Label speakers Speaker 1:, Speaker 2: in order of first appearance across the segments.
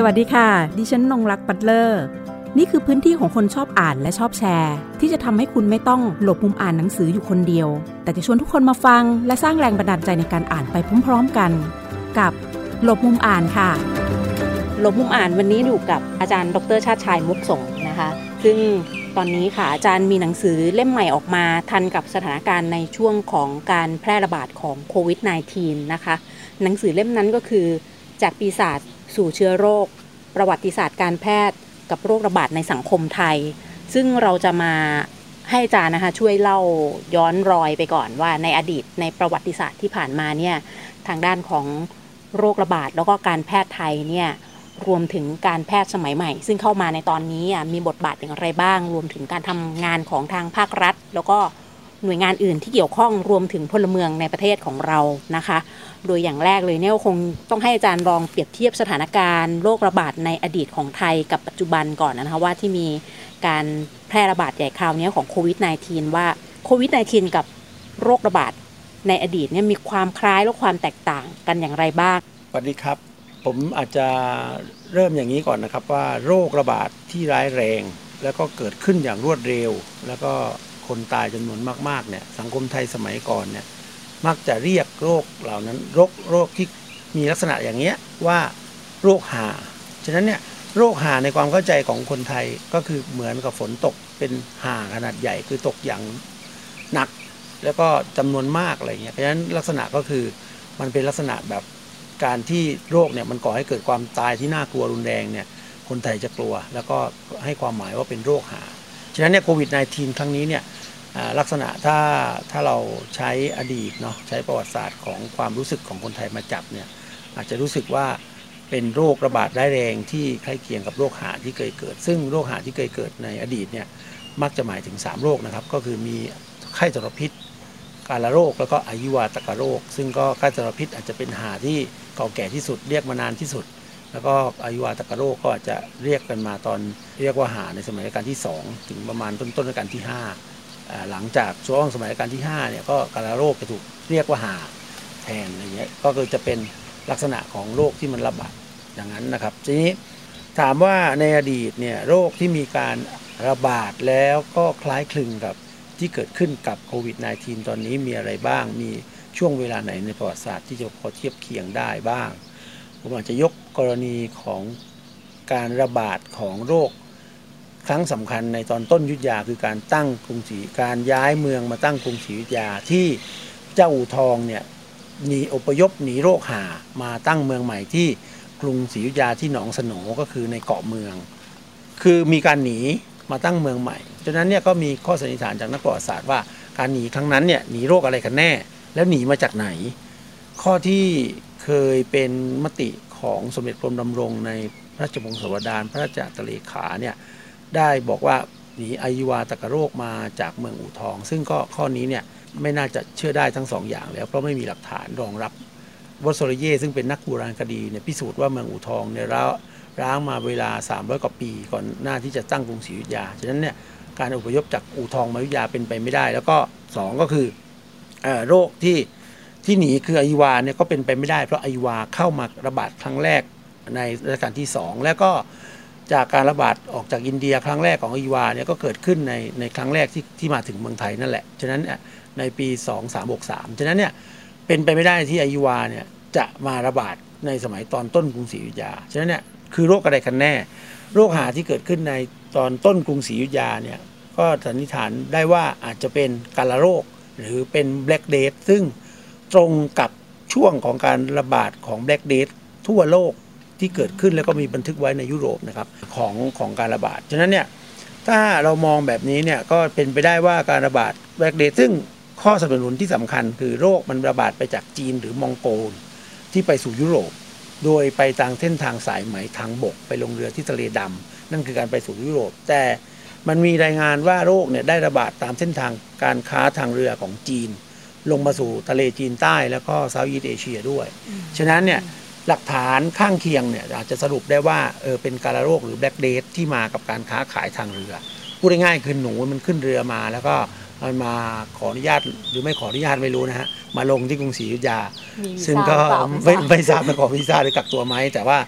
Speaker 1: สวัสดีค่ะ ดิฉันนงรักปัตเลอร์ นี่คือพื้นที่ของคนชอบอ่านและชอบแชร์ ที่จะทำให้คุณไม่ต้องหลบมุมอ่านหนังสืออยู่คนเดียว แต่จะชวนทุกคนมาฟัง และสร้างแรงบันดาลใจในการอ่านไปพร้อมๆกัน กับหลบมุมอ่านค่ะ หลบมุมอ่านวันนี้อยู่กับอาจารย์ดรชาติชายมุกสงนะคะ ซึ่งตอนนี้ค่ะอาจารย์มีหนังสือเล่มใหม่ออกมาทันกับสถานการณ์ในช่วงของการแพร่ระบาดของโควิด -19 นะคะ หนังสือเล่มนั้นก็คือจากปีศาจ สู่เชื้อโรค ประวัติศาสตร์การแพทย์กับโรคระบาดในสังคมไทย ซึ่งเราจะมาให้อาจารย์นะคะช่วยเล่าย้อนรอยไปก่อนว่าในอดีตในประวัติศาสตร์ที่ผ่านมาเนี่ยทางด้านของโรคระบาดแล้วก็การแพทย์ไทยเนี่ยรวมถึงการแพทย์สมัยใหม่ ซึ่งเข้ามาในตอนนี้อะมีบทบาทอย่างไรบ้าง รวมถึงการทำงานของทางภาครัฐ แล้วก็ หน่วยงานอื่นที่เกี่ยวข้องรวมถึงพลเมืองในประเทศของเรานะคะ โดยอย่างแรกเลยเนี่ยคงต้องให้อาจารย์ลองเปรียบเทียบสถานการณ์โรคระบาดในอดีตของไทยกับปัจจุบันก่อนนะคะว่าที่มีการแพร่ระบาดใหญ่คราวนี้ของโควิด -19 ว่าโควิด -19 กับโรคระบาดในอดีตเนี่ยมีความคล้ายและความแตกต่างกันอย่างไรบ้าง
Speaker 2: สวัสดีครับ ผมอาจจะเริ่มอย่างนี้ก่อนนะครับว่าโรคระบาดที่ร้ายแรง แล้วก็เกิดขึ้นอย่างรวดเร็ว แล้วก็ คนตายจำนวนมากๆเนี่ยสังคมไทยสมัยก่อนเนี่ยมักจะเรียกโรคเหล่านั้นโรคโรคที่มีลักษณะอย่างเงี้ยว่าโรคหาฉะนั้นเนี่ยโรคหาในความเข้าใจของคนไทยก็คือเหมือนกับฝนตกเป็นหาขนาดใหญ่คือตกอย่างหนัก แล้วก็จำนวนมากอะไรเงี้ยเพราะฉะนั้นลักษณะก็คือมันเป็นลักษณะแบบการที่โรคเนี่ยมันก่อให้เกิดความตายที่น่ากลัวรุนแรงเนี่ยคนไทยจะกลัว แล้วก็ให้ความหมายว่าเป็นโรคหา ฉะนั้นเนี่ยโควิด -19 ครั้งนี้เนี่ย ลักษณะถ้าถ้าเราใช้อดีตเนาะใช้ประวัติศาสตร์ของความรู้สึกของคนไทยมาจับเนี่ยอาจจะรู้สึกว่าเป็นโรคระบาดร้ายแรงที่ใกล้เคียงกับโรคหาที่เคยเกิด ซึ่งโรคหาที่เคยเกิดในอดีตเนี่ยมักจะหมายถึง 3 โรคนะครับ ก็คือมีไข้ทรพิษกาลโรค แล้วก็อายุวาตกโรค ซึ่งก็ไข้ทรพิษอาจจะเป็นหาที่เก่าแก่ที่สุดเรียกมานานที่สุด แล้วก็อายุวาตกโรคก็อาจจะเรียกกันมาตอนเรียกว่าหาในสมัยรัชกาลที่ 2 ถึงประมาณต้นต้นรัชกาลที่5อ่า หลังจากช่วงสมัยรัชกาลที่5เนี่ยก็การะโรคจะถูกเรียกว่าหาแทนอะไรเงี้ยก็คือจะเป็นลักษณะของโรคที่มันระบาดอย่างนั้นนะครับทีนี้ถามว่าในอดีตเนี่ยโรคที่มีการระบาดแล้วก็คล้ายคลึงกับที่เกิดขึ้นกับโควิด -19 ตอนนี้มีอะไรบ้างมีช่วงเวลาไหนในประวัติศาสตร์ที่จะพอเทียบเคียงได้บ้าง ผมอาจจะยกกรณีของการระบาดของโรค ครั้งสำคัญในตอนต้นยุทธยาคือการตั้งกรุงศรีการย้ายเมืองมาตั้งกรุงศรีอยุธยาที่เจ้าอู่ทองเนี่ยหนีอพยพหนีโรคหามาตั้งเมืองใหม่ที่กรุงศรีอยุธยาที่หนองสโหนก็คือในเกาะเมือง คือมีการหนีมาตั้งเมืองใหม่ดังนั้นเนี่ยก็มีข้อสันนิษฐานจากนักประวัติศาสตร์ว่าการหนีครั้งนั้นเนี่ยหนีโรคอะไรกันแน่ แล้วหนีมาจากไหน ข้อที่เคยเป็นมติของสมเด็จกรมดำรงในพระราชวงศาวดารพระราชอัตเลขาเนี่ย ได้บอกว่าหนีอยวาตกโรคมาจากเมืองอู่ทอง ซึ่งก็ข้อนี้เนี่ยไม่น่าจะเชื่อได้ทั้งสองอย่างแล้วเพราะไม่มีหลักฐานรองรับวอสโรเย่ซึ่งเป็นนักโบราณคดีเนี่ยพิสูจน์ว่าเมืองอู่ทองเนี่ยร้าร้างมาเวลา 300 กว่าปีก่อนหน้าที่จะตั้งกรุงศรีอยุธยา ฉะนั้นเนี่ยการอพยพจากอู่ทองมาอยุธยาเป็นไปไม่ได้ แล้วก็สองก็คืออโรคที่ที่หนีคืออยวาเนี่ยก็เป็นไปไม่ได้เพราะอยวาเข้ามาระบาดครั้งแรกในรัชกาลที่สองแล้วก็ จากการระบาดออกจากอินเดียครั้งแรกของอายุวาเนี่ยก็เกิดขึ้นในในครั้งแรกที่ที่มาถึงเมืองไทยนั่นแหละ ฉะนั้นเนี่ยในปี 2363 ฉะนั้นเนี่ยเป็นไปไม่ได้ที่อายุวาเนี่ยจะมาระบาดในสมัยตอนต้นกรุงศรีอยุธยา ฉะนั้นเนี่ยคือโรคอะไรกันแน่ โรคหาที่เกิดขึ้นในตอนต้นกรุงศรีอยุธยาเนี่ยก็สันนิษฐานได้ว่าอาจจะเป็นกาลโรคหรือเป็นแบล็กเดทซึ่งตรงกับช่วงของการระบาดของแบล็กเดททั่วโลก ที่เกิดขึ้นแล้วก็มีบันทึกไว้ในยุโรปนะครับของของการระบาด ฉะนั้นเนี่ยถ้าเรามองแบบนี้เนี่ยก็เป็นไปได้ว่าการระบาดแบล็กเดทซึ่งข้อสนับสนุนที่สำคัญ คือโรคมันระบาดไปจากจีนหรือมองโกลที่ไปสู่ยุโรป โดยไปทางเส้นทางสายไหมทางบก ไปลงเรือที่ทะเลดำนั่นคือการไปสู่ยุโรป แต่มันมีรายงานว่าโรคเนี่ยได้ระบาดตามเส้นทางการค้าทางเรือของจีน ลงมาสู่ทะเลจีนใต้แล้วก็เซาท์อีสเอเชียด้วย ฉะนั้นเนี่ย หลักฐานข้างเคียงเนี่ยอาจจะสรุปได้ว่าเออเป็นการโรคหรือแบล็กเดทที่มากับการค้าขายทางเรือพูดง่ายๆคือหนูมันขึ้นเรือมา แล้วก็มันมาขออนุญาตหรือไม่ขออนุญาตไม่รู้นะฮะมาลงที่กรุงศรีอยุธยา
Speaker 1: มีวีซ่า
Speaker 2: ซึ่งก็
Speaker 1: หรือเปล่า
Speaker 2: ไม่
Speaker 1: ไม่ทราบ
Speaker 2: ไม่ทราบมาขอวีซ่าหรือกักตัวไหมแต่ว่า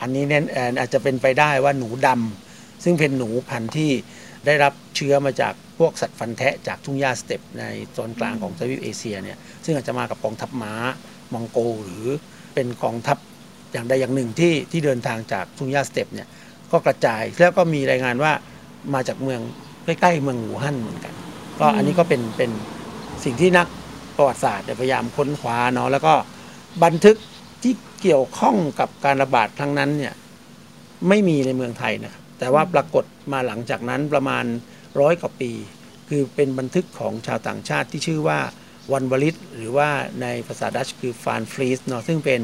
Speaker 2: อันนี้เนี่ยอาจจะเป็นไปได้ว่าหนูดำซึ่งเป็นหนูพันธุ์ที่ได้รับเชื้อมาจากพวกสัตว์ฟันแทะจากทุ่งหญ้าสเตปป์ในโซนกลางของทวีปเอเชียเนี่ยซึ่งอาจจะมากับกองทัพม้ามองโกลหรือ เป็นกองทัพอย่างใดอย่างหนึ่งที่ที่เดินทางจากทุ่งหญ้าสเตปป์เนี่ยก็กระจายแล้วก็มีรายงานว่ามาจากเมืองใกล้ๆเมืองหูฮั่นเหมือนกัน ก็อันนี้ก็เป็นเป็นสิ่งที่นักประวัติศาสตร์พยายามค้นคว้าเนาะแล้วก็บันทึกที่เกี่ยวข้องกับการระบาดครั้งนั้นเนี่ยไม่มีในเมืองไทยนะครับแต่ว่าปรากฏมาหลังจากนั้นประมาณร้อยกว่าปี คือเป็นบันทึกของชาวต่างชาติที่ชื่อว่า วันวลิตหรือว่าในภาษาดัชคือฟานฟรีสเนาะซึ่งเป็น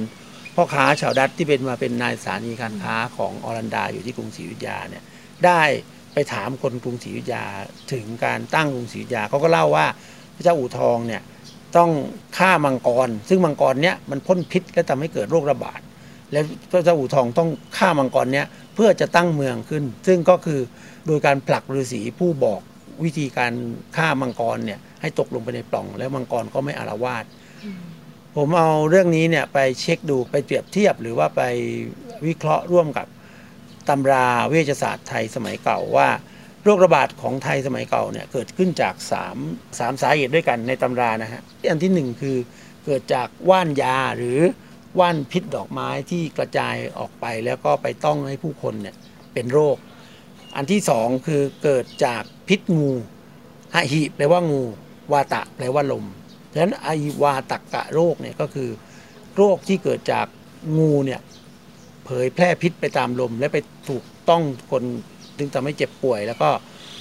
Speaker 2: พ่อค้าชาวดัตที่เป็นมาเป็นนายสถานีการค้าของออรันดาอยู่ที่กรุงศรีอยุธยาเนี่ยได้ไปถามคนกรุงศรีอยุธยาถึงการตั้งกรุงศรีอยุธยาเขาก็เล่าว่าพระเจ้าอู่ทองเนี่ยต้องฆ่ามังกร ซึ่งมังกรเนี้ยมันพ่นพิษและทำให้เกิดโรคระบาด และพระเจ้าอู่ทองต้องฆ่ามังกรเนี้ยเพื่อจะตั้งเมืองขึ้น ซึ่งก็คือโดยการผลักฤาษีผู้บอกวิธีการฆ่ามังกรเนี่ย ให้ตกลงไปในปล่อง แล้วมังกรก็ไม่อารวาสผมเอาเรื่องนี้เนี่ยไปเช็คดูไปเปรียบเทียบ หรือว่าไปวิเคราะห์ร่วมกับตำราเวชศาสตร์ไทยสมัยเก่าว่า โรคระบาดของไทยสมัยเก่าเนี่ยเกิดขึ้นจาก3 3สาเหตุด้วยกันในตำรานะฮะอันที่หนึ่งคือเกิดจากว่านยาหรือว่านพิษดอกไม้ที่กระจายออกไปแล้วก็ไปต้องให้ผู้คนเนี่ยเป็นโรค อันที่สองคือเกิดจากพิษงูหะหิแปลว่างู วาตะแปลว่าลมฉะนั้นไอวาตักกะโรคเนี่ยก็คือ โรคที่เกิดจากงูเนี่ยเผยแพร่พิษไปตามลม และไปถูกต้องคนถึงทำให้เจ็บป่วย แล้วก็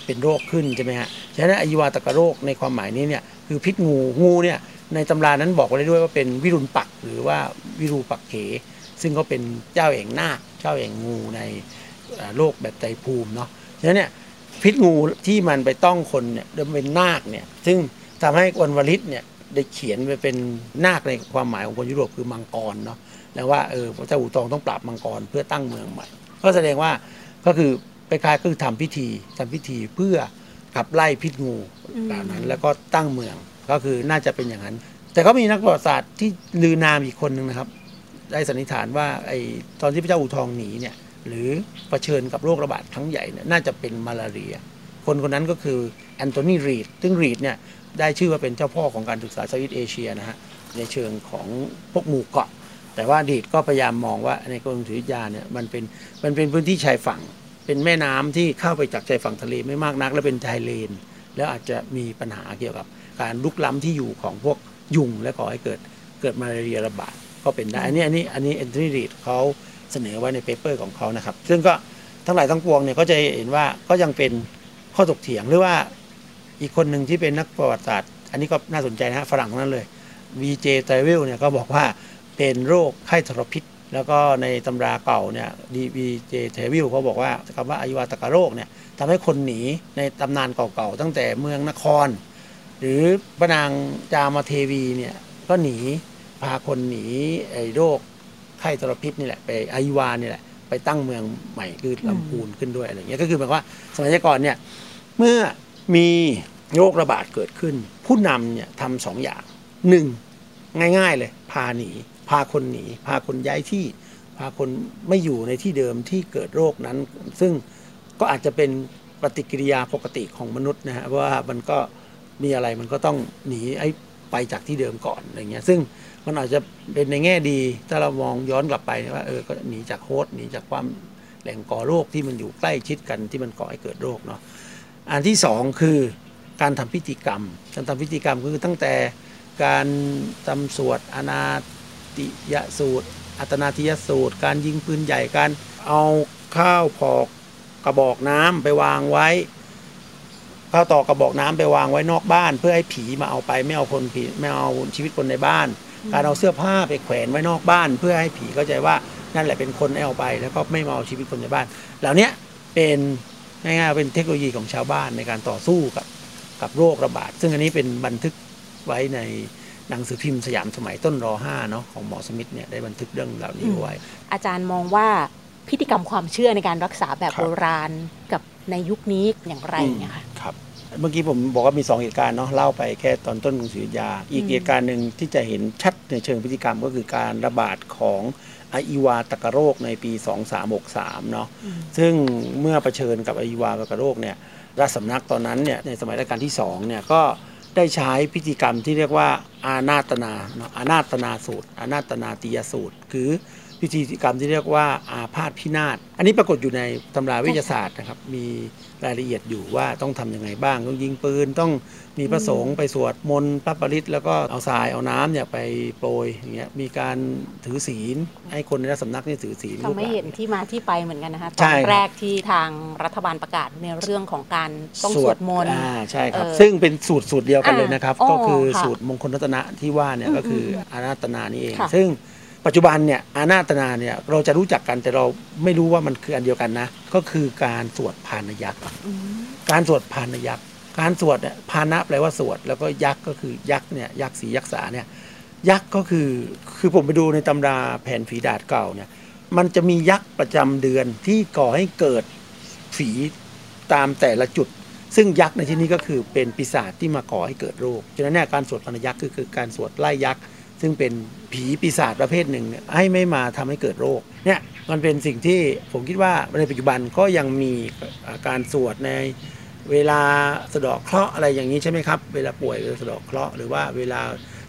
Speaker 2: เป็นโรคขึ้นใช่ไหมฮะฉะนั้นไอวาตกะโรคในความหมายนี้เนี่ยคือพิษงูงูเนี่ยในตำรานั้นบอกไว้ด้วยว่าเป็นวิรุณปักหรือว่าวิรูปักเข ซึ่งก็เป็นเจ้าแห่งนาคเจ้าแห่งงูในโลกแบบไตภูมิเนาะฉะนั้นเนี่ยพิษงูที่มันไปต้องคนเนี่ยเดิมเป็นนาคเนี่ยซึ่ง ทำให้อนวลิตเนี่ยได้เขียนไปเป็นนาคในความหมายของคนยุโรปคือมังกรเนาะแล้วว่าเออพระเจ้าอู่ทองต้องปราบมังกรเพื่อตั้งเมืองใหม่ ก็แสดงว่าก็คือไปคล้ายก็คือทำพิธีทำพิธีเพื่อขับไล่พิษงูเหล่านั้น แล้วก็ตั้งเมืองก็คือน่าจะเป็นอย่างนั้น แต่ก็มีนักประวัติศาสตร์ที่ลือนามอีกคนหนึ่งนะครับ ได้สันนิษฐานว่าไอ้ตอนที่พระเจ้าอู่ทองหนีเนี่ยหรือเผชิญกับโรคระบาดครั้งใหญ่เนี่ยน่าจะเป็นมาลาเรีย คนคนนั้นก็คือแอนโทนีรีดซึ่งรีดเนี่ย ได้ชื่อว่าเป็นเจ้าพ่อของการศึกษา Southeast Asia นะฮะในเชิงของพวกหมู่เกาะ แต่ว่ารีดก็พยายามมองว่าในกรุงศรีอยุธยาเนี่ยมันเป็นมันเป็นพื้นที่ชายฝั่ง เป็นแม่น้ำที่เข้าไปจากชายฝั่งทะเลไม่มากนัก และเป็นชายเลน แล้วอาจจะมีปัญหาเกี่ยวกับ การลุกล้ำที่อยู่ของพวกยุงและก่อให้เกิดเกิดมาลาเรียระบาดก็เป็นได้อันนี้อันนี้อันนี้แอนโทนีรีดเขาเสนอไว้ใน paper ของเขานะครับ ซึ่งก็ทั้งหลายทั้งปวงเนี่ยก็จะเห็นว่าก็ยังเป็นข้อถกเถียงหรือว่า อีกคนหนึ่งที่เป็นนักประวัติศาสตร์ อันนี้ก็น่าสนใจนะฮะฝรั่งนั้นเลย VJ t r a v e l เนี่ยก็บอกว่าเป็นโรคไข้ทรพิษ แล้วก็ในตำราเก่าเนี่ย VJ t r a v e l เขาบอกว่าคำว่าอหิวาตกโรคเนี่ยทำให้คนหนีในตำนานเก่าๆตั้งแต่เมืองนคร หรือพระนางจามเทวีเนี่ยก็หนีพาคนหนีไอ้โรคไข้ทรพิษนี่แหละไปอายุวานี่แหละไปตั้งเมืองใหม่คือลำพูนขึ้นด้วยอะไรเงี้ยก็คือหมายว่าสมัยก่อนเนี่ยเมื่อมี โรคระบาดเกิดขึ้น ผู้นำเนี่ยทำสองอย่างหนึ่งง่าย ๆ เลย พาหนี พาคนหนี พาคนย้ายที่ พาคนไม่อยู่ในที่เดิมที่เกิดโรคนั้น ซึ่งก็อาจจะเป็นปฏิกิริยาปกติของมนุษย์นะฮะว่ามันก็มีอะไรมันก็ต้องหนีไอ้ไปจากที่เดิมก่อนอะไรเงี้ยซึ่งมันอาจจะเป็นในแง่ดี ถ้าเรามองย้อนกลับไปว่าเออก็หนีจากโฮสต์หนีจากความแหล่งก่อโรคที่มันอยู่ใกล้ชิดกันที่มันก่อให้เกิดโรคเนาะอันที่สองคือ การทำพิธีกรรม การทำพิธีกรรมคือตั้งแต่การทำสวดอนาติยสูตร อัตนาติยสูตร การยิงปืนใหญ่การเอาข้าวพอกกระบอกน้ำไปวางไว้ข้าวตอกกระบอกน้ำไปวางไว้นอกบ้าน เพื่อให้ผีมาเอาไปไม่เอาคนผีไม่เอาชีวิตคนในบ้าน การเอาเสื้อผ้าไปแขวนไว้นอกบ้าน เพื่อให้ผีเข้าใจว่านั่นแหละเป็นคนเอาไป แล้วก็ไม่มาเอาชีวิตคนในบ้าน เหล่านี้เป็นง่ายๆเป็นเทคโนโลยีของชาวบ้านในการต่อสู้กับ กับโรคระบาด ซึ่งอันนี้เป็นบันทึกไว้ในหนังสือพิมพ์สยามสมัยต้นรอห้าเนาะของหมอสมิธเนี่ยได้บันทึกเรื่องเหล่านี้ไว้
Speaker 1: อาจารย์มองว่าพิธีกรรมความเชื่อในการรักษาแบบโบราณกับในยุคนี้อย่างไรเนี่ยค่ะ
Speaker 2: ครับเมื่อกี้ผมบอกว่ามีสองเหตุการณ์เนาะเล่าไปแค่ตอนต้นกรุงศรีอยุธยา อีกเหตุการณ์หนึ่งที่จะเห็นชัดในเชิงพฤติกรรมก็คือการระบาดของไออีวาตะกะโรคในปี 2363เนาะซึ่งเมื่อเผชิญกับไออีวาตะกะโรคเนี่ย ราชสำนักตอนนั้นเนี่ยในสมัยรัชกาลที่2เนี่ยก็ได้ใช้พิธีกรรมที่เรียกว่าอานาตนาอานาตนาสูตร อานาตนาติยสูตร คือ พิธีกรรมที่เรียกว่าอาพาธพินาศอันนี้ปรากฏอยู่ในตำราวิทยาศาสตร์นะครับ มีรายละเอียดอยู่ว่าต้องทำยังไงบ้าง ต้องยิงปืน ต้องมีพระสงฆ์ไปสวดมนต์พระปริตแล้วก็เอาทรายเอาน้ำเนี่ยไปโปรยอย่างเงี้ยมีการถือศีล ให้คนในรัฐสำนักนี่ถือศีล
Speaker 1: ทำให้เห็นที่มาที่ไปเหมือนกันนะคะต
Speaker 2: ใช่
Speaker 1: อน
Speaker 2: ครับ
Speaker 1: แรกที่ทางรัฐบาลประกาศในเรื่องของการต้องสวดมนต์
Speaker 2: อ่าใช่ครับ
Speaker 1: เออ
Speaker 2: ซึ่งเป็นสูตรสูตรเดียวกันเลยนะครับ
Speaker 1: อ่า
Speaker 2: ก็คือ
Speaker 1: ค่ะ
Speaker 2: สูตรมงคลรัตนะที่ว่าเนี่ยก็คืออานาตนานี่เอง
Speaker 1: ค่ะ
Speaker 2: ซึ่ง ปัจจุบันเนี่ยอานาตนาเนี่ยเราจะรู้จักกันแต่เราไม่รู้ว่ามันคืออันเดียวกันนะ ก็คือการสวดพานยักษ์การสวดพานยักษ์การสวดเนี่ยพานะแปลว่าสวด แล้วก็ยักษ์ก็คือยักษ์เนี่ยยักษ์สียักษ์สาเนี่ยยักษ์ก็คือคือผมไปดูในตำราแผ่นฝีดาษเก่าเนี่ยมันจะมียักษ์ประจำเดือนที่ก่อให้เกิดฝีตามแต่ละจุด ซึ่งยักษ์ในที่นี้ก็คือเป็นปีศาจที่มาก่อให้เกิดโรคฉะนั้นเนี่ยการสวดพานยักษ์คือคือการสวดไล่ยักษ์ ซึ่งเป็นผีปีศาจประเภทหนึ่งให้ไม่มาทำให้เกิดโรคเนี่ยมันเป็นสิ่งที่ผมคิดว่าในปัจจุบันก็ยังมีการสวดในเวลาสะเดาะเคราะห์อะไรอย่างนี้ใช่ไหมครับ เวลาป่วยเวลาสะเดาะเคราะห์หรือว่าเวลา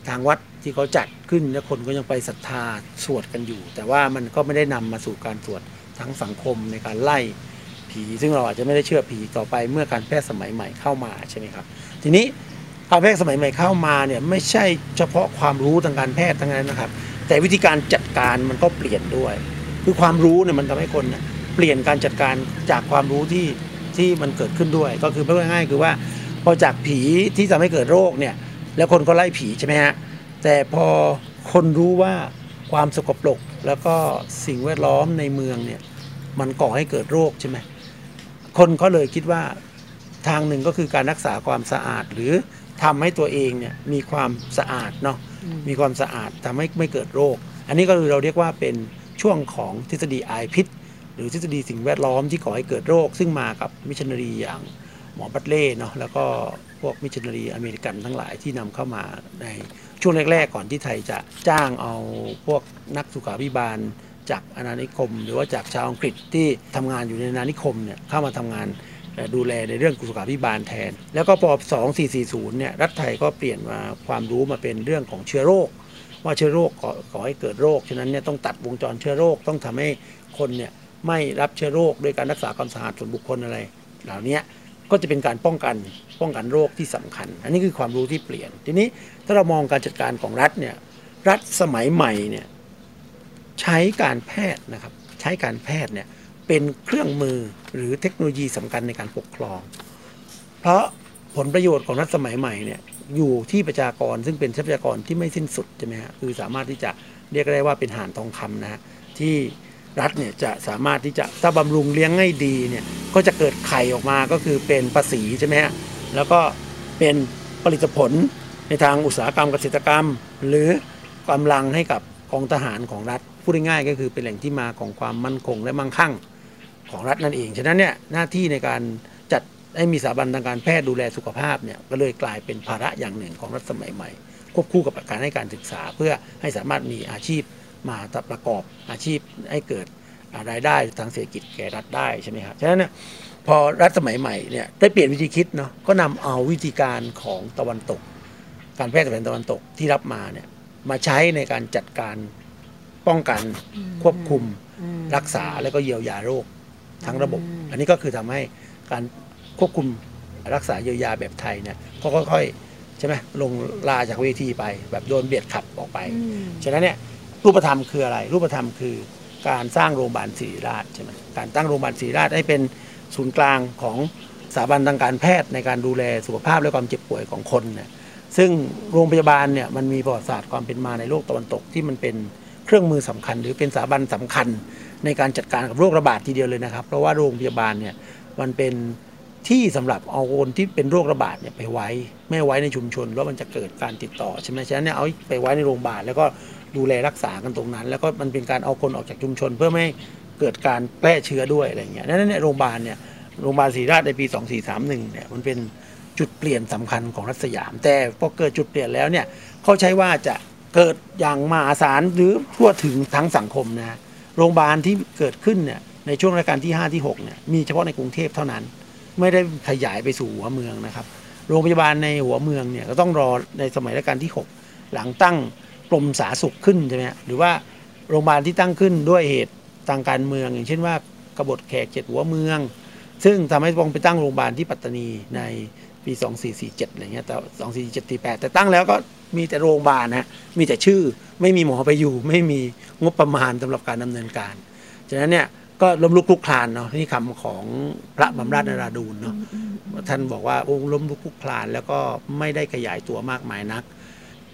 Speaker 2: ทางวัดที่เขาจัดขึ้นแล้วคนก็ยังไปศรัทธาสวดกันอยู่ แต่ว่ามันก็ไม่ได้นำมาสู่การสวดทั้งสังคมในการไล่ผี ซึ่งเราอาจจะไม่ได้เชื่อผีต่อไปเมื่อการแพทย์สมัยใหม่เข้ามาใช่ไหมครับ ทีนี้ กาแพทย์สมัยใหม่เข้ามาเนี่ยไม่ใช่เฉพาะความรู้ทางการแพทย์ทั้งนั้นนะครับ แต่วิธีการจัดการมันก็เปลี่ยนด้วย คือความรู้เนี่ยมันทำให้คนเนี่ยเปลี่ยนการจัดการจากความรู้ที่ที่มันเกิดขึ้นด้วย ก็คือพูดง่ายๆคือว่า พอจากผีที่ทำให้เกิดโรคเนี่ย แล้วคนก็ไล่ผีใช่ไหมฮะแต่พอคนรู้ว่าความสกปรกแล้วก็สิ่งแวดล้อมในเมืองเนี่ยมันก่อให้เกิดโรคใช่ไหมคนก็เลยคิดว่าทางหนึ่งก็คือการรักษาความสะอาดหรือ ทำให้ตัวเองเนี่ยมีความสะอาดเนาะมีความสะอาดทำให้ไม่เกิดโรค อันนี้ก็คือเราเรียกว่าเป็นช่วงของทฤษฎีไอพิษ หรือทฤษฎีสิ่งแวดล้อมที่ก่อให้เกิดโรค ซึ่งมากับมิชชันนารีอย่างหมอบรัดเลย์เนาะแล้วก็พวกมิชชันนารีอเมริกันทั้งหลายที่นำเข้ามาในช่วงแรก ๆ ก่อนที่ไทยจะจ้างเอาพวกนักสุขาพิบาล จากอาณานิคม หรือว่าจากชาวอังกฤษที่ทำงานอยู่ในอาณานิคมเนี่ยเข้ามาทำงานเอ่อ ดูแลในเรื่องสุขาพิบาลแทน แล้วก็พอ 2440 เนี่ยรัฐไทยก็เปลี่ยนมาความรู้มาเป็นเรื่องของเชื้อโรค ว่าเชื้อโรคก่อก่อให้เกิดโรค ฉะนั้นเนี่ยต้องตัดวงจรเชื้อโรคต้องทำให้คนเนี่ยไม่รับเชื้อโรคด้วยการรักษาความสะอาดส่วนบุคคลอะไร เหล่านี้ก็จะเป็นการป้องกันป้องกันโรคที่สำคัญ อันนี้คือความรู้ที่เปลี่ยน ทีนี้ถ้าเรามองการจัดการของรัฐเนี่ยรัฐสมัยใหม่เนี่ยใช้การแพทย์นะครับใช้การแพทย์เนี่ย เป็นเครื่องมือหรือเทคโนโลยีสำคัญในการปกครอง เพราะผลประโยชน์ของรัฐสมัยใหม่เนี่ยอยู่ที่ประชากรซึ่งเป็นทรัพยากรที่ไม่สิ้นสุดใช่ไหมฮะคือสามารถที่จะเรียกได้ว่าเป็นห่านทองคำนะฮะที่รัฐเนี่ยจะสามารถที่จะถ้าบำรุงเลี้ยงให้ดีเนี่ยก็จะเกิดไข่ออกมาก็คือเป็นภาษีใช่ไหมฮะแล้วก็เป็นผลิตผลในทางอุตสาหกรรมเกษตรกรรม หรือกำลังให้กับกองทหารของรัฐพูดง่ายๆก็คือเป็นแหล่งที่มาของความมั่นคงและมั่งคั่ง ของรัฐนั่นเอง ฉะนั้นเนี่ยหน้าที่ในการจัดให้มีสถาบันทางการแพทย์ดูแลสุขภาพเนี่ยก็เลยกลายเป็นภาระอย่างหนึ่งของรัฐสมัยใหม่ ควบคู่กับการให้การศึกษาเพื่อให้สามารถมีอาชีพมาประกอบอาชีพให้เกิดรายได้ทางเศรษฐกิจแก่รัฐได้ใช่ไหมครับฉะนั้นเนี่ยพอรัฐสมัยใหม่เนี่ยได้เปลี่ยนวิธีคิดเนาะก็นำเอาวิธีการของตะวันตก การแพทย์แผนตะวันตกที่รับมาเนี่ยมาใช้ในการจัดการป้องกันควบคุม
Speaker 1: อืม
Speaker 2: รักษาแล้วก็เยียวยาโรค ทั้งระบบ
Speaker 1: อืม
Speaker 2: อันนี้ก็คือทำให้การควบคุมรักษาเยียวยาแบบไทยเนี่ยก็ค่อยๆใช่ไหมลงลาจากเวทีไป แบบโดนเบียดขับออกไป
Speaker 1: อืม
Speaker 2: ฉะนั้นเนี่ยรูปธรรมคืออะไร รูปธรรมคือการสร้างโรงพยาบาลศิริราชใช่ไหมการตั้งโรงพยาบาลศิริราชให้เป็นศูนย์กลางของสถาบันทางการแพทย์ในการดูแลสุขภาพและความเจ็บป่วยของคนเนี่ยซึ่งโรงพยาบาลเนี่ยมันมีประวัติศาสตร์ความเป็นมาในโลกตะวันตกที่มันเป็นเครื่องมือสำคัญ หรือเป็นสถาบันสำคัญ ในการจัดการกับโรคระบาดทีเดียวเลยนะครับ เพราะว่าโรงพยาบาลเนี่ยมันเป็นที่สำหรับเอาคนที่เป็นโรคระบาดเนี่ยไปไว้ไม่ไว้ในชุมชนแล้วมันจะเกิดการติดต่อใช่ไหมฉะนั้นเนี่ยเอาไปไว้ในโรงพยาบาลแล้วก็ดูแลรักษากันตรงนั้น แล้วก็มันเป็นการเอาคนออกจากชุมชน เพื่อไม่เกิดการแพร่เชื้อด้วยอะไรเงี้ยดังนั้นเนี่ยโรงพยาบาลเนี่ยโรงพยาบาลศรีราชในปี 2431เนี่ยมันเป็นจุดเปลี่ยนสำคัญของรัฐสยาม แต่พอเกิดจุดเปลี่ยนแล้วเนี่ยเขาใช้ว่าจะเกิดอย่างมหาศาลหรือทั่วถึงทั้งสังคมนะ โรงพยาบาลที่เกิดขึ้นเนี่ยในช่วงรัชกาลที่ 5 ที่6เนี่ยมีเฉพาะในกรุงเทพเท่านั้น ไม่ได้ขยายไปสู่หัวเมืองนะครับ โรงพยาบาลในหัวเมืองเนี่ยก็ต้องรอในสมัยรัชกาลที่ 6 หลังตั้งกรมสาธารณสุขขึ้นใช่ไหมหรือว่าโรงพยาบาลที่ตั้งขึ้นด้วยเหตุทางการเมือง อย่างเช่นว่ากบฏแขกเจ็ดหัวเมือง ซึ่งทำให้ต้องไปตั้งโรงพยาบาลที่ปัตตานีใน ปี2447อะไรเงี้ยแต่2447 48แต่ตั้งแล้วก็มีแต่โรงพยาบาลนะมีแต่ชื่อไม่มีหมอไปอยู่ ไม่มีงบประมาณสำหรับการดำเนินการฉะนั้นเนี่ยก็ล้มลุกคลุกคลานเนาะนี่คำของพระบำราศนราดูรเนาะท่านบอกว่าโอ้ล้มลุกคลุกคลาน แล้วก็ไม่ได้ขยายตัวมากมายนัก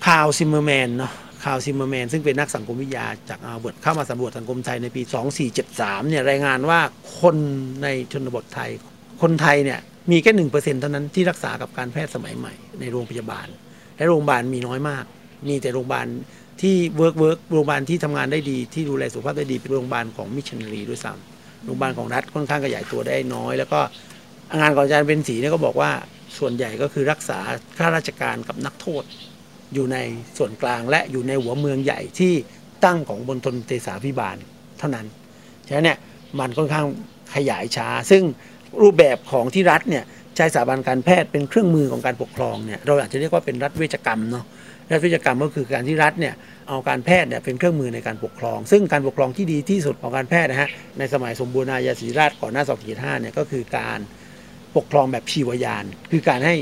Speaker 2: คาร์ล ซิมเมอร์แมนเนาะคาร์ล ซิมเมอร์แมนซึ่งเป็นนักสังคมวิทยาจากฮาร์วาร์ดเข้ามาสำรวจสังคมไทยในปี 2473เนี่ยรายงานว่าคนในชนบทไทย คนไทยเนี่ย มีแค่หนึ่งเปอร์เซ็นต์เท่านั้นที่รักษากับการแพทย์สมัยใหม่ในโรงพยาบาล และโรงพยาบาลมีน้อยมาก มีแต่โรงพยาบาลที่ work work โรงพยาบาลที่ทำงานได้ดีที่ดูแลสุขภาพได้ดีเป็นโรงพยาบาลของมิชชันนารีด้วยซ้ำโรงพยาบาลของรัฐค่อนข้างขยายตัวได้น้อย แล้วก็งานของอาจารย์เป็นศรีเนี่ยก็บอกว่าส่วนใหญ่ก็คือรักษาข้าราชการกับนักโทษ อยู่ในส่วนกลางและอยู่ในหัวเมืองใหญ่ที่ตั้งของบนทนเตสาพิบาลเท่านั้นฉะนั้นเนี่ยมันค่อนข้างขยายช้า ซึ่ง รูปแบบของที่รัฐเนี่ยใช้สถาบันการแพทย์เป็นเครื่องมือของการปกครองเนี่ยเราอาจจะเรียกว่าเป็นรัฐเวชกรรมเนาะรัฐเวชกรรมก็คือการที่รัฐเนี่ยเอาการแพทย์เนี่ยเป็นเครื่องมือในการปกครอง ซึ่งการปกครองที่ดีที่สุดของการแพทย์นะฮะในสมัยสมบูรณาญาสิริราชก่อนหน้า245เนี่ยก็คือการปกครองแบบชีวยาน คือการให้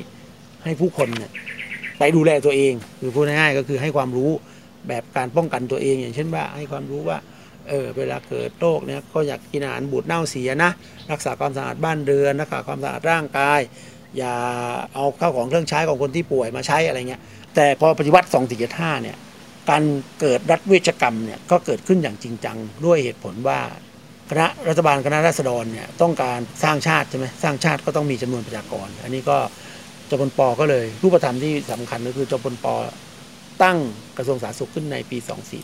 Speaker 2: ให้ผู้คนเนี่ยไปดูแลตัวเอง คือพูดง่ายๆก็คือให้ความรู้แบบการป้องกันตัวเอง อย่างเช่นว่าให้ความรู้ว่า เออเวลาเกิดโรคเนี่ยก็อยากกินอาหารบูดเน่าเสียนะ รักษาความสะอาดบ้านเรือนรักษาความสะอาดร่างกาย อย่าเอาข้าวของเครื่องใช้ของคนที่ป่วยมาใช้อะไรเงี้ยแต่พอปฏิวัติ2 4 7 5เนี่ยการเกิดรัฐเวชกรรมเนี่ยก็เกิดขึ้นอย่างจริงจังด้วยเหตุผลว่าคณะรัฐบาลคณะราษฎรเนี่ยต้องการสร้างชาติใช่ไหมสร้างชาติก็ต้องมีจำนวนประชากร อันนี้ก็จปนปก็เลย รูปธรรมที่สำคัญก็คือจปนปตั้งกระทรวงสาธารณสุขขึ้นในปี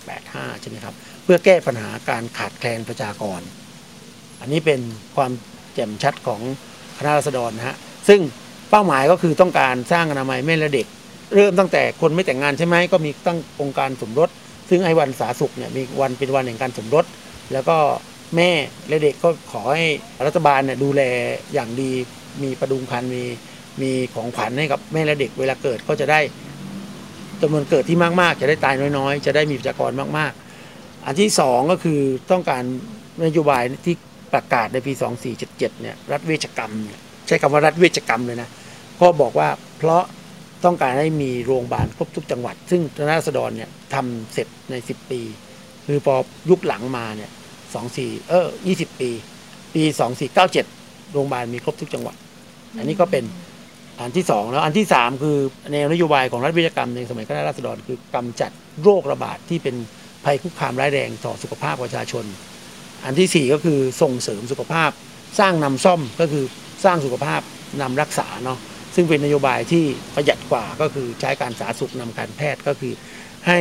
Speaker 2: 2485 ใช่ไหมครับ พื่อแก้ปัญหาการขาดแคลนประชากร อันนี้เป็นความแจ่มชัดของคณะราษฎรนะฮะซึ่งเป้าหมายก็คือต้องการสร้างอนามัยแม่และเด็ก เริ่มตั้งแต่คนไม่แต่งงานใช่ไหมก็มีตั้งองค์การสมรส ซึ่งไอ้วันสาสุขเนี่ยมีวันเป็นวันแห่งการสมรส แล้วก็แม่และเด็กก็ขอให้รัฐบาลเนี่ยดูแลอย่างดีมีประดุงคันมีมีของขวัญให้กับแม่และเด็กเวลาเกิดก็จะได้จำนวนเกิดที่มากๆ จะได้ตายน้อยๆ จะได้มีประชากรมากๆ อันที่สองก็คือต้องการนโยบายที่ประกาศในปี 2477 เนี่ย รัฐเวชกรรม ใช้คำว่ารัฐเวชกรรมเลยนะก็บอกว่าเพราะต้องการให้มีโรงพยาบาลครบทุกจังหวัด ซึ่งคณะราษฎรเนี่ยทำเสร็จใน 10 ปี คือพอยุคหลังมาเนี่ย24เออ20 ปี ปี 2497 โรงพยาบาลมีครบทุกจังหวัด อันนี้ก็เป็นอันที่สองแล้วอันที่สามคือแนวนโยบายของรัฐวิทยกรรมในสมัยคณะราษฎรคือกำจัดโรคระบาดที่เป็น ภัยคุกคามร้ายแรงต่อสุขภาพประชาชน อันที่สี่ก็คือส่งเสริมสุขภาพ สร้างนำซ่อมก็คือสร้างสุขภาพนำรักษาเนาะซึ่งเป็นนโยบายที่ประหยัดกว่าก็คือใช้การสาธารณสุขนำการแพทย์ก็คือ ให้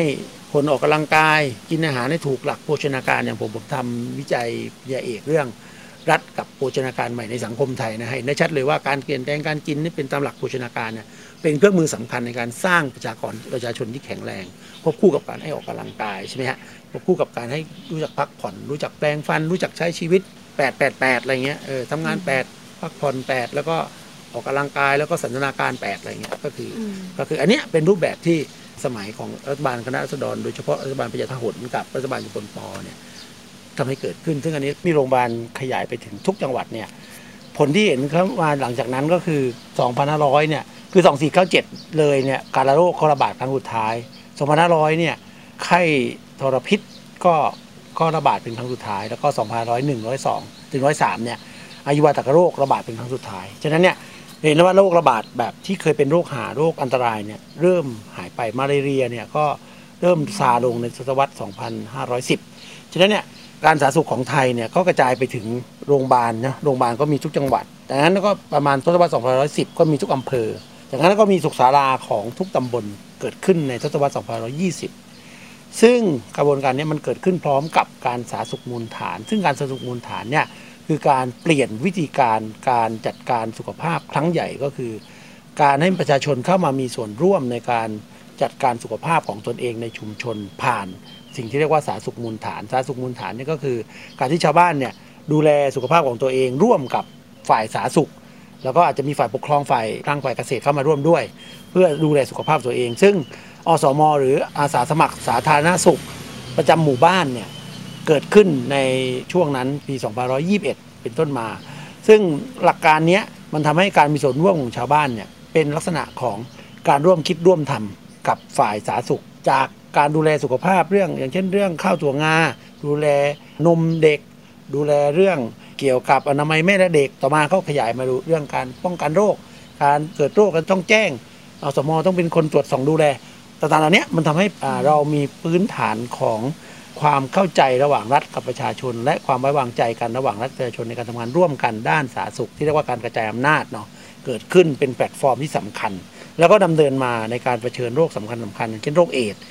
Speaker 2: คนออกกำลังกาย กินอาหารให้ถูกหลักโภชนาการอย่างผมผมทำวิจัยยาเอกเรื่องรัฐกับโภชนาการใหม่ในสังคมไทยนะให้ได้ชัดเลยว่าการเปลี่ยนแปลงการกินนี่เป็นตามหลักโภชนาการเนี่ย เป็นเครื่องมือสำคัญในการสร้างประชากรประชาชนที่แข็งแรงควบคู่กับการให้ออกกำลังกายใช่ไหมฮะควบคู่กับการให้รู้จักพักผ่อน รู้จักแปลงฟัน รู้จักใช้ชีวิต 8 8 8 อะไรเงี้ยเออทำงาน 8 พักผ่อน 8 แล้วก็ออกกำลังกายแล้วก็สันทนาการ 8 อะไรเงี้ยก็คืออก็คืออันเนี้ยเป็นรูปแบบที่สมัยของรัฐบาลคณะรัษฎรโดยเฉพาะรัฐบาลประชาทหนกับรัฐบาลยุคนปอเนี่ยทำให้เกิดขึ้น ซึ่งอันนี้มีโรงพยาบาลขยายไปถึงทุกจังหวัดเนี่ยผลที่เห็นครับมาหลังจากนั้นก็คือ 2,500 เนี่ย คือ 2497 เลยเนี่ยการโรคระบาดครั้งสุดท้าย2,500 เนี่ยไข้ทรพิษก็ก็ระบาดเป็นครั้งสุดท้าย แล้วก็2,100 102 ถึง 103 เนี่ยอายุวัตกโรคระบาดเป็นครั้งสุดท้าย ฉะนั้นเนี่ยเห็นว่าโรคระบาดแบบที่เคยเป็นโรคหาโรคอันตรายเนี่ยเริ่มหายไปมาเรียเนี่ยก็เริ่มซาลงในศตวรรษ 2510 ฉะนั้นเนี่ยการสาธารณสุขของไทยเนี่ยก็กระจายไปถึงโรงพยาบาลนะโรงพยาบาลก็มีทุกจังหวัดดังนั้นก็ประมาณทศวรรษ 2510 ก็มีทุกอำเภอ จากนั้นก็มีสุขศาลาของทุกตำบลเกิดขึ้นในทศวรรษ2520 ซึ่งกระบวนการนี้มันเกิดขึ้นพร้อมกับการสาธารณสุขมูลฐาน ซึ่งการสาธารณสุขมูลฐานเนี่ยคือการเปลี่ยนวิธีการการจัดการสุขภาพครั้งใหญ่ก็คือ การให้ประชาชนเข้ามามีส่วนร่วมในการจัดการสุขภาพของตนเองในชุมชนผ่าน สิ่งที่เรียกว่าสาธารณสุขมูลฐาน สาธารณสุขมูลฐานนี่ก็คือ การที่ชาวบ้านเนี่ยดูแลสุขภาพของตัวเองร่วมกับฝ่ายสาธารณสุข แล้วก็อาจจะมีฝ่ายปกครองฝ่ายร่างฝ่ายเกษตรเข้ามาร่วมด้วย เพื่อดูแลสุขภาพตัวเอง ซึ่งอสม หรืออาสาสมัครสาธารณสุข ประจำหมู่บ้านเนี่ยเกิดขึ้นในช่วงนั้นปี 2521 เป็นต้นมา ซึ่งหลักการนี้มันทำให้การมีส่วนร่วมของชาวบ้านเนี่ยเป็นลักษณะของการร่วมคิดร่วมทำกับฝ่ายสาธารณสุข จากการดูแลสุขภาพเรื่อง อย่างเช่นเรื่องข้าวถั่วงา ดูแลนมเด็ก ดูแลเรื่อง เกี่ยวกับอนามัยแม่และเด็กต่อมาเขาขยายมาดูเรื่องการป้องกันโรค การเกิดโรคกันต้องแจ้งอสม. ต้องเป็นคนตรวจส่องดูแลต่างๆเหล่านี้มันทำให้เรามีพื้นฐานของความเข้าใจระหว่างรัฐกับประชาชน และความไว้วางใจกันระหว่างรัฐประชาชนในการทำงานร่วมกันด้านสาธารณสุข ที่เรียกว่าการกระจายอำนาจเนาะเกิดขึ้นเป็นแพลตฟอร์มที่สำคัญ แล้วก็ดำเนินมาในการเผชิญโรคสำคัญสำคัญเช่นโรคเอดส์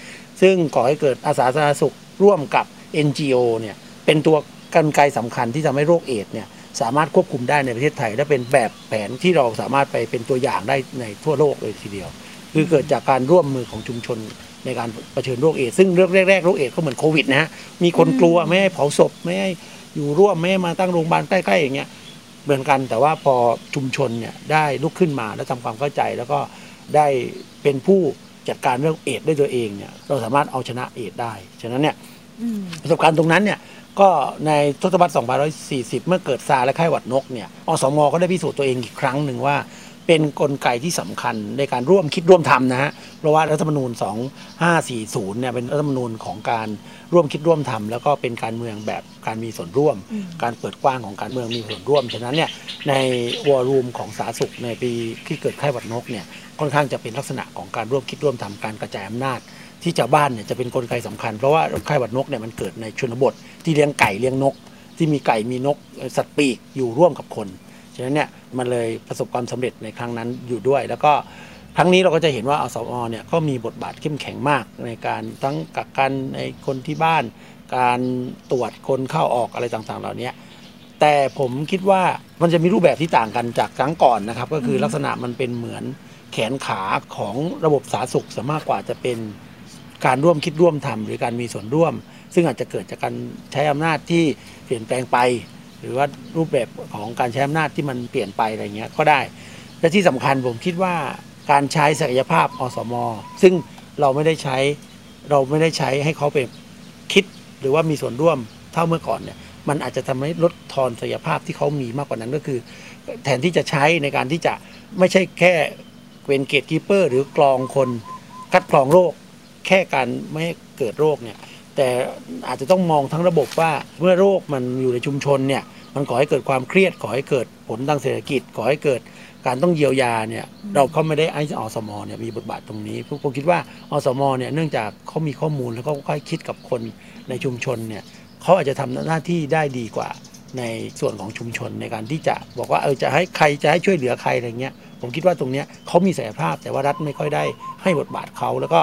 Speaker 2: ซึ่งก่อให้เกิดอาสาสาธารณสุขร่วมกับ NGO เนี่ยเป็นตัว กลไกสำคัญที่ทำให้โรคเอดส์เนี่ยสามารถควบคุมได้ในประเทศไทย และเป็นแบบแผนที่เราสามารถไปเป็นตัวอย่างได้ในทั่วโลกเลยทีเดียว คือเกิดจากการร่วมมือของชุมชนในการเผชิญโรคเอดส์ซึ่งเรื่องแรกๆโรคเอดส์ก็เหมือนโควิดนะฮะมีคนกลัวไม่ให้เผาศพไม่ให้อยู่ร่วมไม่ให้มาตั้งโรงพยาบาลใกล้ๆอย่างเงี้ยเหมือนกันแต่ว่าพอชุมชนเนี่ยได้ลุกขึ้นมาและทำความเข้าใจ แล้วก็ได้เป็นผู้จัดการเรื่องเอดส์ด้วยตัวเองเนี่ยเราสามารถเอาชนะเอดส์ได้ฉะนั้นเนี่ย
Speaker 1: อืม
Speaker 2: ประสบการณ์ตรงนั้นเนี่ย ก็ในทศวรรษ 2540 เมื่อเกิดซาและไข้หวัดนกเนี่ยอสมก็ได้พิสูจน์ตัวเองอีกครั้งหนึ่งว่า เป็นนกลไกที่สำคัญในการร่วมคิดร่วมทำนะฮะเพราะว่ารัฐธรรมนูญ 2540 เนี่ยเป็นรัฐธรรมนูญของการร่วมคิดร่วมทำแล้วก็เป็นการเมืองแบบการมีส่วนร่วม
Speaker 1: ม
Speaker 2: การเปิดกว้างของการเมืองมีส่วนร่วม ฉะนั้นเนี่ยในวอลลุ่มของสาธารณสุขในปีที่เกิดไข้หวัดนกเนี่ยค่อนข้างจะเป็นลักษณะของการร่วมคิดร่วมทำการกระจายอำนาจ ที่ชาวบ้านเนี่ยจะเป็นกลไกสำคัญ เพราะว่าไข้หวัดนกเนี่ยมันเกิดในชนบท ที่เลี้ยงไก่เลี้ยงนก ที่มีไก่มีนกสัตว์ปีกอยู่ร่วมกับคนฉะนั้นเนี่ยมันเลยประสบความสำเร็จในครั้งนั้นอยู่ด้วย แล้วก็ครั้งนี้เราก็จะเห็นว่าอสมเนี่ยก็มีบทบาทเข้มแข็งมากในการทั้งกักกันในคนที่บ้าน การตรวจคนเข้าออกอะไรต่างๆ เหล่านี้แต่ผมคิดว่ามันจะมีรูปแบบที่ต่างกันจากครั้งก่อนนะครับ ก็คือลักษณะมันเป็นเหมือนแขนขาของระบบสาธารณสุขซะมากกว่าจะเป็น การร่วมคิดร่วมทำหรือการมีส่วนร่วม ซึ่งอาจจะเกิดจากการใช้อำนาจที่เปลี่ยนแปลงไป หรือว่ารูปแบบของการใช้อำนาจที่มันเปลี่ยนไปอะไรเงี้ยก็ได้ และที่สำคัญผมคิดว่าการใช้ศักยภาพอสมซึ่งเราไม่ได้ใช้เราไม่ได้ใช้ให้เขาเป็นคิดหรือว่ามีส่วนร่วมเท่าเมื่อก่อนเนี่ยมันอาจจะทำให้ลดทอนศักยภาพที่เขามีมากกว่านั้นก็คือ แทนที่จะใช้ในการที่จะไม่ใช่แค่เป็นเกตกีเปอร์ หรือกรองคนคัดกรองโรค แค่การไม่ให้เกิดโรคเนี่ยแต่อาจจะต้องมองทั้งระบบว่าเมื่อโรคมันอยู่ในชุมชนเนี่ยมันก่อให้เกิดความเครียดก่อให้เกิดผลทางเศรษฐกิจก่อให้เกิดการต้องเยียวยาเนี่ยเราก็ไม่ได้ไอ้อสมเนี่ยมีบทบาทตรงนี้ผมผมคิดว่าอสมเนี่ยเนื่องจากเขามีข้อมูลแล้วก็ค่อยคิดกับคนในชุมชนเนี่ยเขาอาจจะทำหน้าที่ได้ดีกว่าในส่วนของชุมชนในการที่จะบอกว่าเออจะให้ใครจะให้ช่วยเหลือใครอะไรเงี้ยผมคิดว่าตรงเนี้ยเขามีศักยภาพแต่ว่ารัฐไม่ค่อยได้ให้บทบาทเขาแล้วก็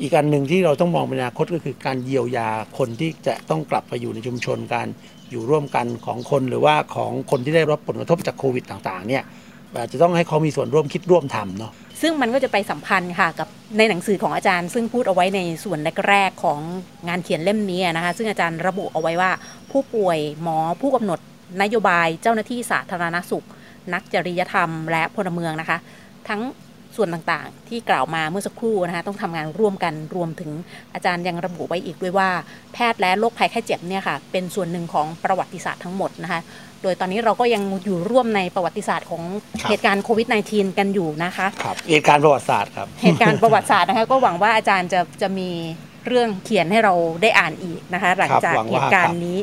Speaker 2: อีกอันหนึ่งที่เราต้องมองเป็นอนาคตก็คือการเยียวยาคนที่จะต้องกลับไปอยู่ในชุมชนการอยู่ร่วมกันของคนหรือว่าของคนที่ได้รับผลกระทบจากโควิดต่างๆ เนี่ยอาจจะต้องให้เขามีส่วนร่วมคิดร่วมทำเนาะ
Speaker 1: ซึ่งมันก็จะไปสัมพันธ์ค่ะกับในหนังสือของอาจารย์ ซึ่งพูดเอาไว้ในส่วนแรกๆของงานเขียนเล่มนี้นะคะ ซึ่งอาจารย์ระบุเอาไว้ว่า ผู้ป่วยหมอผู้กำหนดนโยบายเจ้าหน้าที่สาธารณสุข นักจริยธรรม และพลเมืองนะคะ ทั้ง ส่วนต่างๆ ที่กล่าวมาเมื่อสักครู่นะคะต้องทำงานร่วมกันรวมถึงอาจารย์ยังระบุไว้อีกด้วยว่า แพทย์และโรคภัยไข้เจ็บเนี่ยค่ะเป็นส่วนหนึ่งของประวัติศาสตร์ทั้งหมดนะคะโดยตอนนี้เราก็ยังอยู่ร่วมในประวัติศาสตร์ของ
Speaker 2: ครับ
Speaker 1: เหตุการณ์โควิด -19 กันอยู่นะคะ
Speaker 2: ครับเหตุการณ์ประวัติศาสตร์ครับ
Speaker 1: เหตุการณ์ประวัติศาสตร์นะคะก็หวังว่าอาจารย์จะจะมีเรื่องเขียนให้เราได้อ่านอีกนะคะ หลังจาก
Speaker 2: หวัง
Speaker 1: เห
Speaker 2: ว่า
Speaker 1: ตุการ
Speaker 2: ครั
Speaker 1: ณ์
Speaker 2: บ
Speaker 1: นี้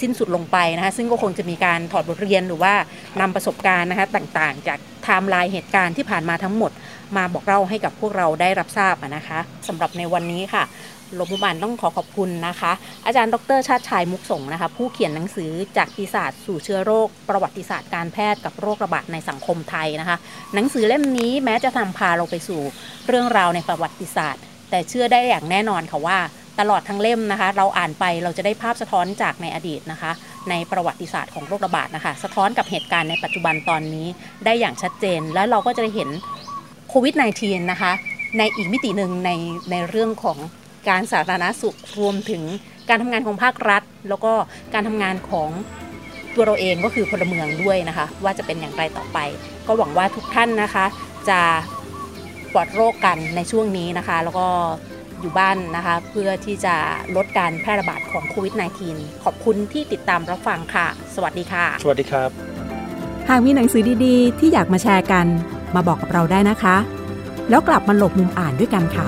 Speaker 1: สิ้นสุดลงไปนะคะซึ่งก็คงจะมีการถอดบทเรียนหรือว่านำประสบการณ์นะคะต่างๆ จากไทม์ไลน์เหตุการณ์ที่ผ่านมาทั้งหมด มาบอกเล่าให้กับพวกเราได้รับทราบนะคะสำหรับในวันนี้ค่ะโรงพยาบาลต้องขอขอบคุณนะคะ อาจารย์ดรชาติชายมุกสงนะคะ ผู้เขียนหนังสือจากปีศาจสู่เชื้อโรค ประวัติศาสตร์การแพทย์กับโรคระบาดในสังคมไทยนะคะ หนังสือเล่มนี้แม้จะนำพาเราไปสู่เรื่องราวในประวัติศาสตร์ แต่เชื่อได้อย่างแน่นอนค่ะว่า ตลอดทั้งเล่มนะคะ เราอ่านไปเราจะได้ภาพสะท้อนจากในอดีตนะคะ ในประวัติศาสตร์ของโรคระบาดนะคะ สะท้อนกับเหตุการณ์ในปัจจุบันตอนนี้ได้อย่างชัดเจน แล้วเราก็จะได้เห็น โควิด -19 นะคะ ในอีกมิติหนึ่งในในเรื่องของการสาธารณสุขรวมถึงการทำงานของภาครัฐ แล้วก็การทำงานของตัวเราเองก็คือพลเมืองด้วยนะคะ ว่าจะเป็นอย่างไรต่อไป ก็หวังว่าทุกท่านนะคะ จะปลอดโรคกันในช่วงนี้นะคะ แล้วก็อยู่บ้านนะคะ เพื่อที่จะลดการแพร่ระบาดของโควิด -19 ขอบคุณที่ติดตามรับฟังค่ะ สวัสดีค่ะ
Speaker 2: สวัสดีครับ
Speaker 3: หากมีหนังสือดีๆ ที่อยากมาแชร์กัน มาบอกกับเราได้นะคะ แล้วกลับมาหลบมุมอ่านด้วยกันค่ะ